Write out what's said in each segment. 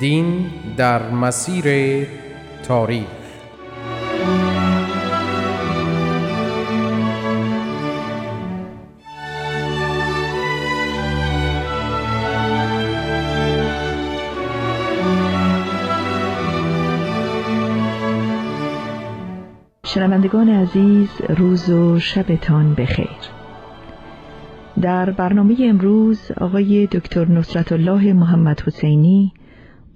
دین در مسیر تاریخ. شنوندگان عزیز روز و شبتان بخیر. در برنامه امروز آقای دکتر نصرت الله محمد حسینی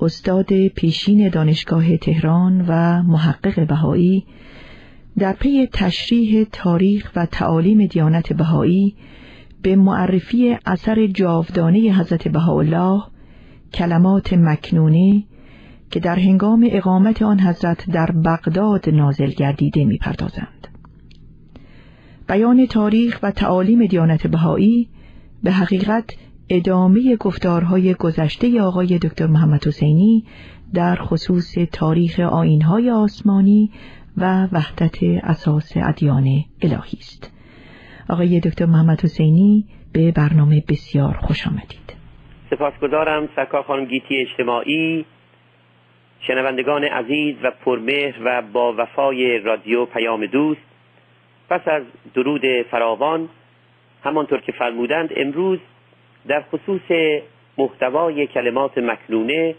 استاد پیشین دانشگاه تهران و محقق بهایی در پی تشریح تاریخ و تعالیم دیانت بهایی به معرفی اثر جاودانه حضرت بهاءالله کلمات مکنونه که در هنگام اقامت آن حضرت در بغداد نازل گردیده می‌پردازند. بیان تاریخ و تعالیم دیانت بهایی به حقیقت ادامه گفتارهای گذشته آقای دکتر محمد حسینی در خصوص تاریخ آینهای آسمانی و وحدت اساس ادیان الهی است. آقای دکتر محمد حسینی به برنامه بسیار خوش آمدید. سپاسگزارم سرکار خانم گیتی اجتماعی شنوندگان عزیز و پرمهر و با وفای رادیو پیام دوست پس از درود فراوان همانطور که فرمودند امروز در خصوص محتوای کلمات مکنونه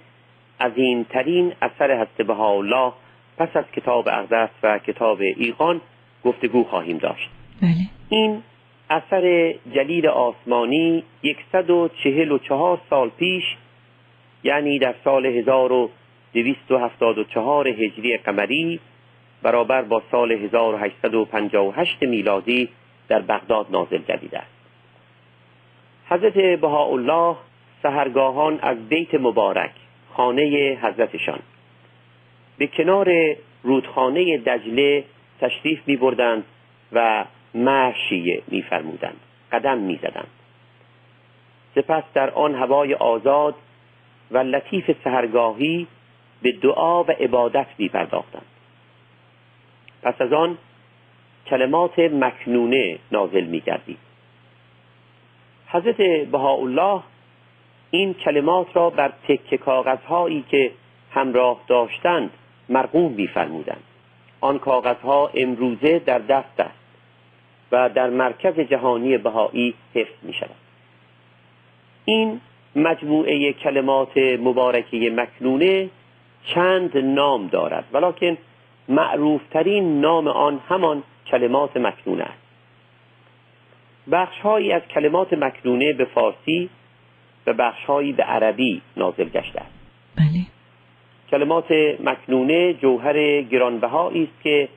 از این ترین اثر هست الله پس از کتاب اقدس و کتاب ایقان گفتگو خواهیم داشت بله. این اثر جلیل آسمانی یکصد و چهل و چهار سال پیش یعنی در سال 1274 هجری قمری برابر با سال 1858 میلادی در بغداد نازل گردیده است حضرت بهاءالله سهرگاهان از بیت مبارک خانه حضرتشان. به کنار رودخانه دجله تشریف می بردند و مرشیه می فرمودند قدم می زدند سپس در آن هوای آزاد و لطیف سهرگاهی به دعا و عبادت می پرداختند پس از آن کلمات مکنونه نازل می گردید حضرت بهاءالله این کلمات را بر تکه کاغذهایی که همراه داشتند مرقوم میفرمودند. آن کاغذها امروزه در دست است و در مرکز جهانی بهایی حفظ می شود این مجموعه کلمات مبارکه مکنونه چند نام دارد ولیکن معروفترین نام آن همان کلمات مکنونه است. بخشهایی از کلمات مکنونه به فارسی و بخشهایی به عربی نازل گشته است بله. کلمات مکنونه جوهر گرانبهایی است که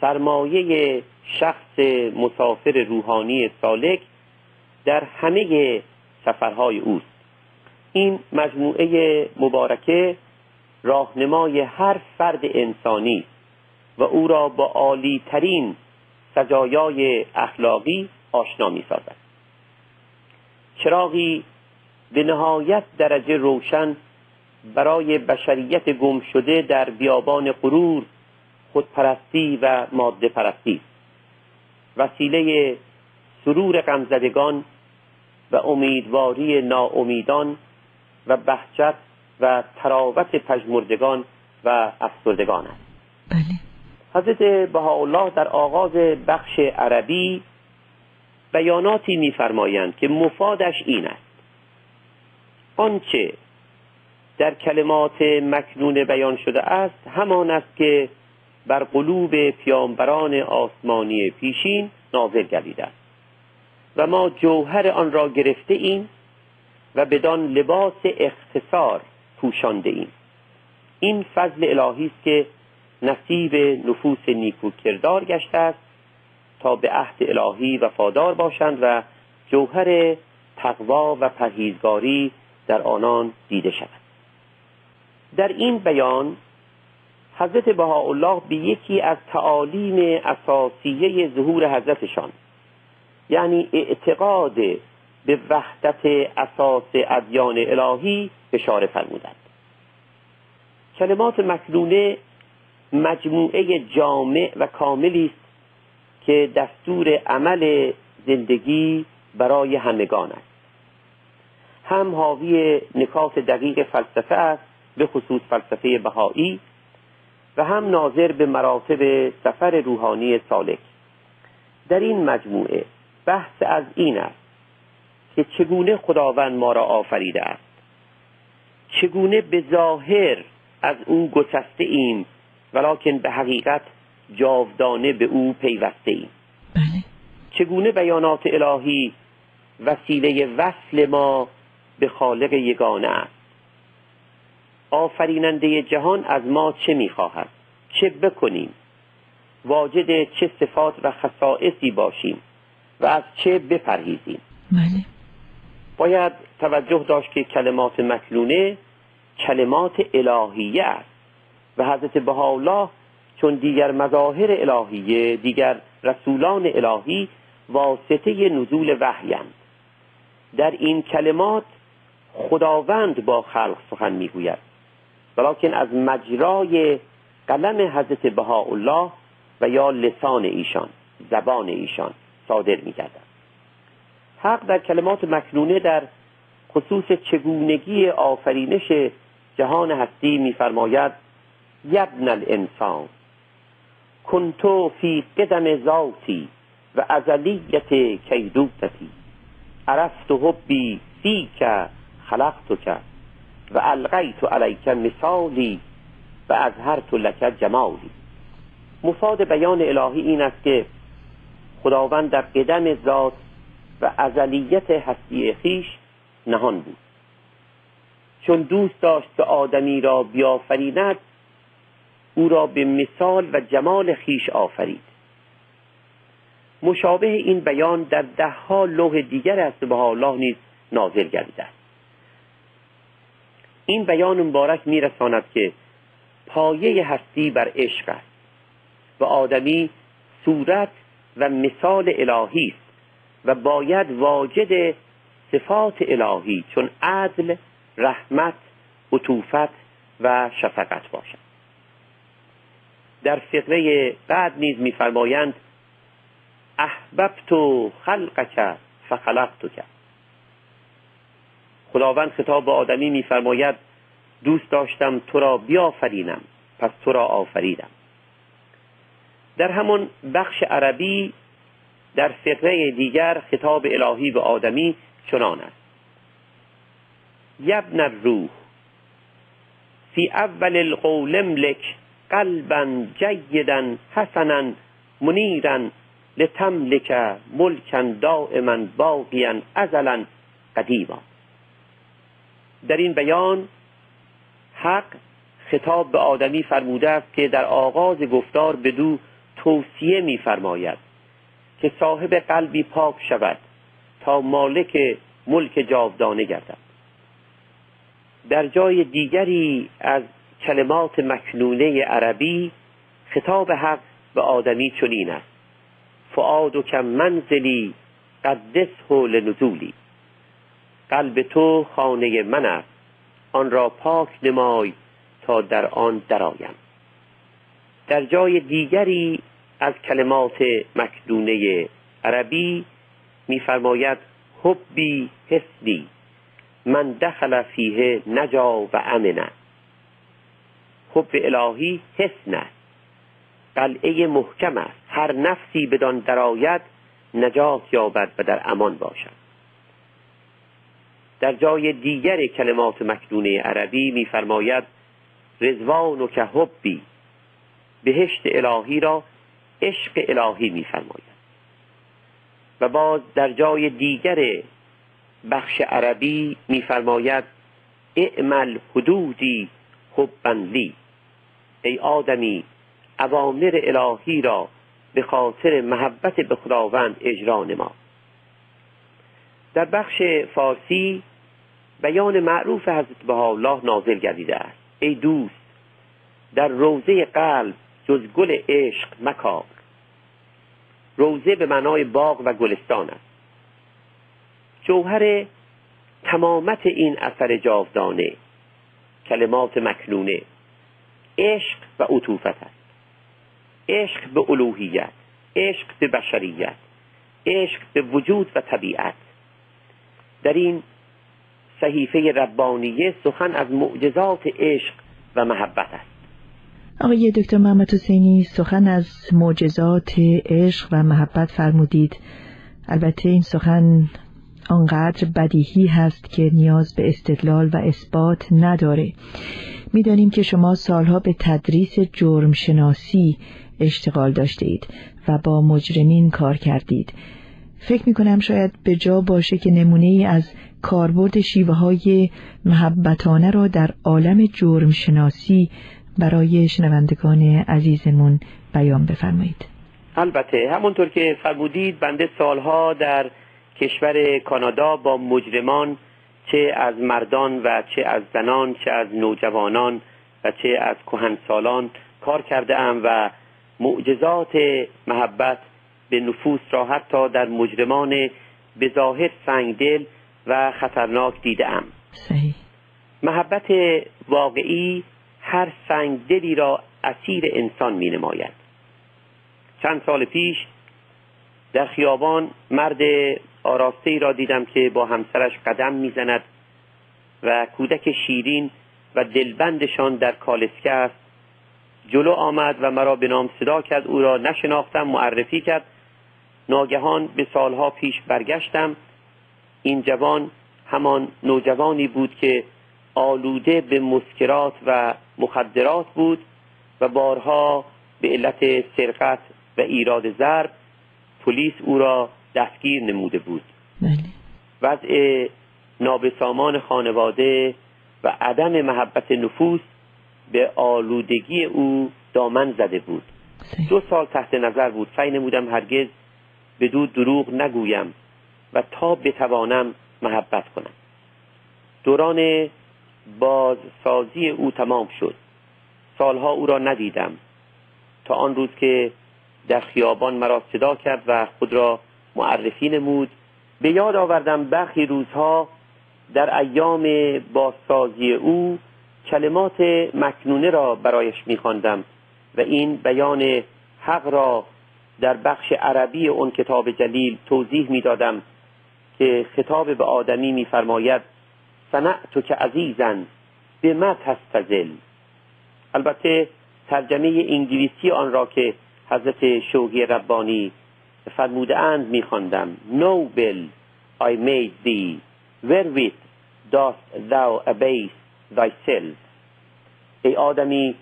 سرمایه شخص مسافر روحانی سالک در همه سفرهای اوست این مجموعه مبارکه راهنمای هر فرد انسانی و او را با عالی ترین سجایای اخلاقی آشنا می سازد چراغی به نهایت درجه روشن برای بشریت گم شده در بیابان غرور خودپرستی و ماده پرستی وسیله سرور غمزدگان و امیدواری ناامیدان و بهجت و تراوت پژمردگان و افسردگان است. بله. حضرت بهاءالله در آغاز بخش عربی بیاناتی میفرمایند که مفادش این است. آنچه در کلمات مکنون بیان شده است همان است که بر قلوب پیامبران آسمانی پیشین نازل گردیده است. و ما جوهر آن را گرفته ایم و بدان لباس اختصار پوشانده ایم. این فضل الهی است که نصیب نفوس نیکو کردار گشته است تا به عهد الهی وفادار باشند و جوهر تقوا و پرهیزگاری در آنان دیده شود در این بیان حضرت بهاءالله به یکی از تعالیم اساسیه ظهور حضرتشان یعنی اعتقاد به وحدت اساس ادیان الهی اشاره فرمودند. کلمات مکنونه مجموعه جامع و کاملی است که دستور عمل زندگی برای همگان است. هم حاوی نکات دقیق فلسفه است به خصوص فلسفه بهایی و هم ناظر به مراتب سفر روحانی سالک. در این مجموعه بحث از این است که چگونه خداوند ما را آفریده است. چگونه به ظاهر از اون گسسته ایم ولیکن به حقیقت جاودانه به او پیوسته ایم بله. چگونه بیانات الهی وسیله وصل ما به خالق یگانه است؟ آفریننده جهان از ما چه می‌خواهد؟ چه بکنیم؟ واجد چه صفات و خصائصی باشیم و از چه بپرهیزیم؟ بله. باید توجه داشت که کلمات مکنونه کلمات الهیه است و حضرت بهاءالله چون دیگر مظاهر الهیه دیگر رسولان الهی واسطه نزول وحیند در این کلمات خداوند با خلق سخن می‌گوید. ولیکن از مجرای قلم حضرت بهاءالله و یا لسان ایشان زبان ایشان صادر میگردد. حق در کلمات مکنونه در خصوص چگونگی آفرینش جهان هستی میفرماید یبن الانسان کنتو فی قدم ذاتی و ازلیت کیدوتتی عرفت حبی فیک خلقتک و القیت علیک مثالی و اظهرت لک جمالی. مفاد بیان الهی این است که خداوند در قدم ذات و ازلیت هستی خیش نهان بود. چون دوست داشت که آدمی را بیافریند او را به مثال و جمال خیش آفرید. مشابه این بیان در دهها لوح دیگر از به الله نیز نازل گردیده است. این بیان مبارک میرساند که پایه هستی بر عشق است و آدمی صورت و مثال الهی است و باید واجد صفات الهی چون عدل رحمت عطوفت و شفقت باشد. در فقره بعد نیز میفرمایند احببت خلقک فخلقتک. خداوند خطاب به آدمی میفرماید دوست داشتم تو را بیافرینم پس تو را آفریدم. در همون بخش عربی در فقره دیگر خطاب الهی به آدمی چنان است. یبن الروح فی اول القول املک قلبا جیدا حسنا منیرا لتملک ملکا دائما باقیا ازلا قدیما. در این بیان حق خطاب به آدمی فرموده است که در آغاز گفتار به دو توصیه میفرماید که صاحب قلبی پاک شود تا مالک ملک جاودانه گردد. در جای دیگری از کلمات مکنونه عربی خطاب حق به آدمی چنین است. فعاد کم منزلی قدسه لنزولی. قلب تو خانه من است. آن را پاک نمای تا در آن درآیم. در جای دیگری از کلمات مکدونه عربی میفرماید حبی حسنی. من دخل فیه نجا و امنه حب الهی حسن است قلعه محکم است. هر نفسی بدان درآید نجات یابد و در امان باشد. در جای دیگر کلمات مکدونه عربی میفرماید رزوان و که حبی بهشت الهی را عشق الهی میفرماید. و باز در جای دیگر بخش عربی میفرماید اعمل حدودی حبا لی. ای آدمی اوامر الهی را به خاطر محبت به خداوند اجرا نما. در بخش فارسی بیان معروف حضرت الله نازل گردیده است. ای دوست در روزه قلب جز گل عشق مکار. روزه به معنای باغ و گلستان است. جوهر تمامت این اثر جاودانه کلمات مکنونه. عشق و عطوفت است. عشق به الوهیت عشق به بشریت عشق به وجود و طبیعت. در این صحیفه ربانیه سخن از معجزات عشق و محبت است. آقای دکتر محمد حسینی سخن از معجزات عشق و محبت فرمودید. البته این سخن آنقدر بدیهی هست که نیاز به استدلال و اثبات نداره. می‌دانیم که شما سالها به تدریس جرم شناسی اشتغال داشته اید و با مجرمین کار کردید. فکر می کنم شاید به جا باشه که نمونه ای از کاربرد شیوه های محبتانه را در عالم جرم شناسی برای شنوندگان عزیزمون بیان بفرمایید. البته همونطور که فرمودید بنده سالها در کشور کانادا با مجرمان چه از مردان و چه از زنان چه از نوجوانان و چه از کهنسالان کار کرده ام و معجزات محبت به نفوس را حتی در مجرمان به ظاهر سنگدل و خطرناک دیده ام. محبت واقعی هر سنگدلی را اسیر انسان می نماید چند سال پیش در خیابان مرد آراسته ای را دیدم که با همسرش قدم می‌زند و کودک شیرین و دلبندشان در کالسکه است. جلو آمد و مرا به نام صدا کرد. او را نشناختم معرفی کرد. ناگهان به سالها پیش برگشتم. این جوان همان نوجوانی بود که آلوده به مسکرات و مخدرات بود و بارها به علت سرقت و ایراد ضرب پلیس او را دستگیر نموده بود. بله. وضع نابسامان خانواده و عدم محبت نفوس به آلودگی او دامن زده بود. دو سال تحت نظر بود. سعی نمودم هرگز به دو دروغ نگویم و تا بتوانم محبت کنم. دوران بازسازی او تمام شد. سالها او را ندیدم. تا آن روز که در خیابان مرا صدا کرد و خود را معرفی نمود به یاد آوردم برخی روزها در ایام بازسازی او کلمات مکنونه را برایش میخواندم و این بیان حق را در بخش عربی اون کتاب جلیل توضیح می‌دادم که خطاب به آدمی میفرماید تو که عزیزن به ما تستزل. البته ترجمه انگلیسی آن را که حضرت شوقی ربانی فرموده اند میخواندم. نوبل I made thee wherewith dost thou abase thyself. ای آدمی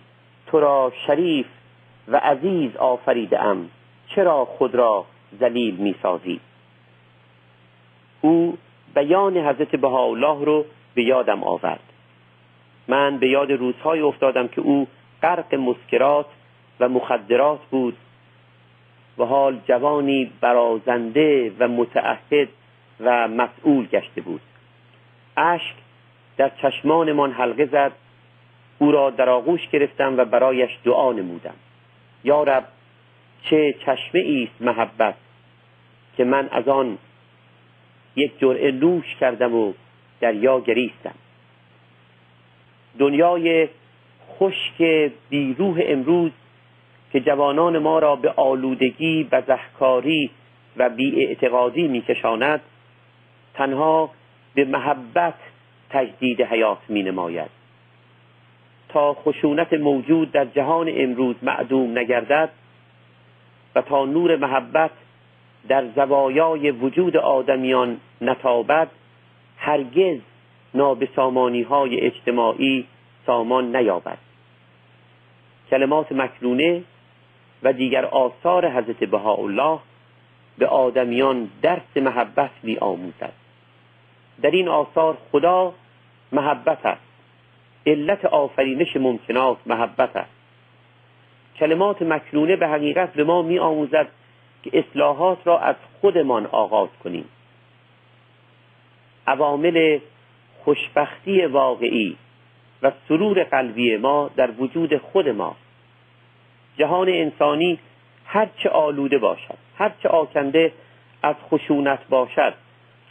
تو را شریف و عزیز آفریده ام چرا خود را ذلیل می‌سازی؟ او بیان حضرت بهاءالله رو به یادم آورد. من به یاد روزهای افتادم که او غرق مسکرات و مخدرات بود و حال جوانی برازنده و متعهد و مسئول گشته بود. اشک در چشمانمان حلقه زد او را در آغوش گرفتم و برایش دعا نمودم. یا رب چه چشمه است محبت که من از آن یک جرعه نوش کردم و دریا گریستم؟ دنیای خشک بیروح امروز که جوانان ما را به آلودگی بزهکاری و بیاعتقادی میکشاند تنها به محبت تجدید حیات می نماید تا خشونت موجود در جهان امروز معدوم نگردد و تا نور محبت در زوایای وجود آدمیان نتابد هرگز نابسامانی های اجتماعی سامان نیابد. کلمات مکنونه و دیگر آثار حضرت بهاءالله به آدمیان درس محبت می آموزد در این آثار خدا محبت است. علت آفرینش ممکنات محبت است. کلمات مکنونه به حقیقت به ما می آموزد که اصلاحات را از خودمان آغاز کنیم. عوامل خوشبختی واقعی و سرور قلبی ما در وجود خود ما جهان انسانی هرچه آلوده باشد هرچه آکنده از خشونت باشد.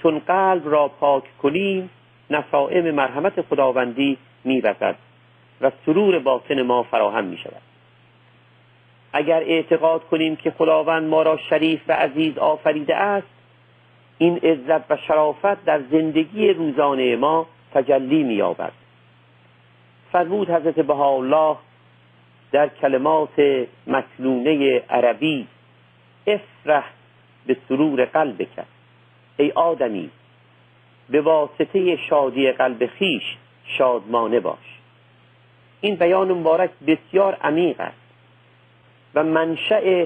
چون قلب را پاک کنیم نسائم مرحمت خداوندی میوزد و سرور باطن ما فراهم می شود اگر اعتقاد کنیم که خداوند ما را شریف و عزیز آفریده است این عزت و شرافت در زندگی روزانه ما تجلی مییابد. فرمود حضرت بهاءالله در کلمات مکنونه عربی افرح به سرور قلب کرد ای آدمی به واسطه شادی قلب خیش شادمانه باش. این بیان مبارک بسیار عمیق است و منشأ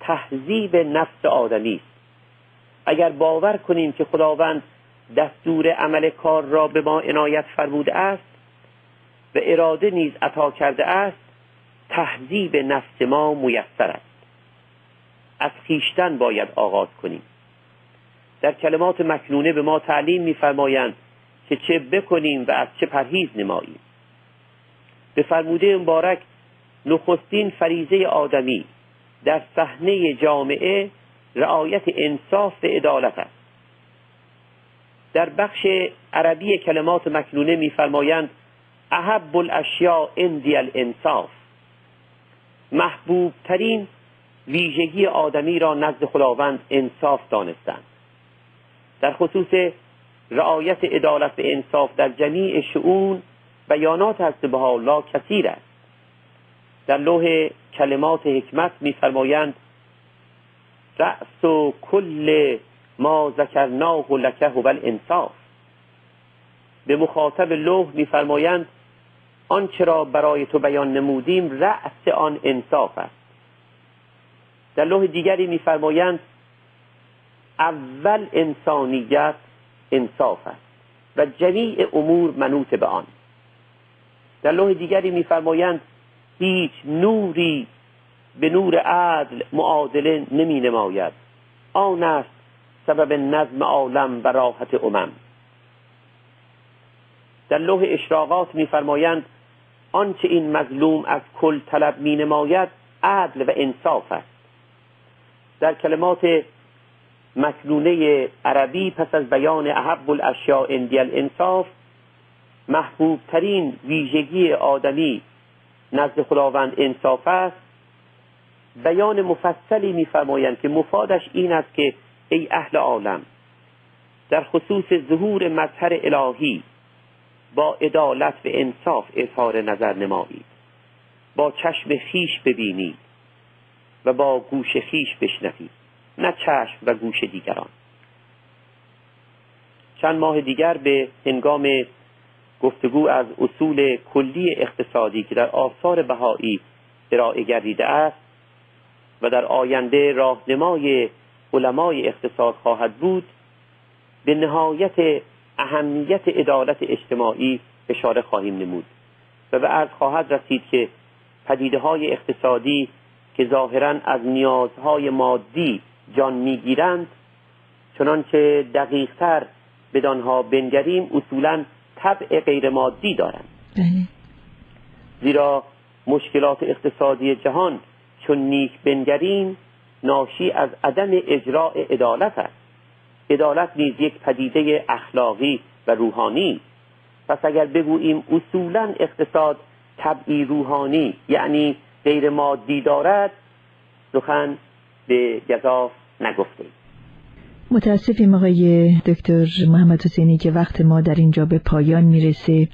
تهذیب نفس آدمی است. اگر باور کنیم که خداوند دستور عمل کار را به ما عنایت فرموده است و اراده نیز عطا کرده است تهذیب نفس ما میسر است. از خیشتن باید آغاز کنیم. در کلمات مکنونه به ما تعلیم میفرمایند که چه بکنیم و از چه پرهیز نماییم. به فرموده مبارک نخستین فریزه آدمی در صحنه جامعه رعایت انصاف و عدالت است. در بخش عربی کلمات مکنونه میفرمایند احب الاشیاء اندی الانصاف. محبوب ترین ویژگی آدمی را نزد خداوند انصاف دانستند. در خصوص رعایت عدالت و انصاف در جمیع شعون بیانات از به الله کثیر است. در لوح کلمات حکمت میفرمایند رأس و کل ما ذکرناه لکه هو الانصاف. به مخاطب لوح میفرمایند آنچه را برای تو بیان نمودیم رأس آن انصاف است. در لوح دیگری میفرمایند اول انسانیت انصاف است و جمیع امور منوط به آن. در لوح دیگری میفرمایند هیچ نوری به نور عدل معادله نمی نماید آن است سبب نظم عالم و راحت امم. در لوح اشراقات میفرمایند آنچه این مظلوم از کل طلب می نماید عدل و انصاف است. در کلمات مکنونه عربی پس از بیان احب الاشیاء اندی الانصاف محبوب ترین ویژگی آدمی نزد خداوند انصاف است. بیان مفصلی میفرمایند که مفادش این است که ای اهل عالم در خصوص ظهور مظهر الهی با عدالت و انصاف اظهار نظر نمایید. با چشم خیش ببینید و با گوش خیش بشنوید نه چشم و گوش دیگران. چند ماه دیگر به هنگام گفتگو از اصول کلی اقتصادی که در آثار بهایی ارائه گردیده است و در آینده راهنمای علمای اقتصاد خواهد بود به نهایت اهمیت عدالت اجتماعی اشاره خواهیم نمود. و به عرض خواهد رسید که پدیده های اقتصادی که ظاهرا از نیازهای مادی جان می‌گیرند چنانچه دقیقتر بدانها بنگریم اصولا طبع غیر مادی دارند. بله. زیرا مشکلات اقتصادی جهان چون نیک بنگریم ناشی از عدم اجراع عدالت است. عدالت نیز یک پدیده اخلاقی و روحانی. پس اگر بگوییم اصولا اقتصاد طبعی روحانی یعنی غیر مادی دارد سخن به گذاف نگفته. متاسفیم آقای دکتر محمد حسینی که وقت ما در اینجا به پایان می‌رسه.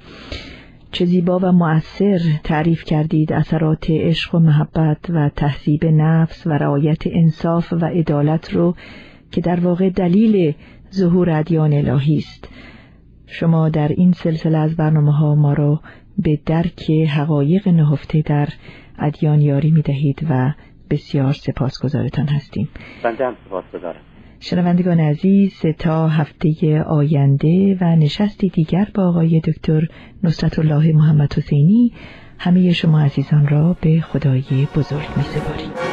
چه زیبا و مؤثر تعریف کردید اثرات عشق و محبت و تهذیب نفس و رعایت انصاف و عدالت رو. که در واقع دلیل ظهور ادیان الهی است. شما در این سلسله از برنامه ها ما را به درک حقایق نهفته در ادیان یاری می دهید و بسیار سپاسگزارتان هستیم. بنده هم سپاسگزارم. شنوندگان عزیز تا هفته آینده و نشستی دیگر با آقای دکتر نصرت الله محمد حسینی همه شما عزیزان را به خدای بزرگ می سپاریم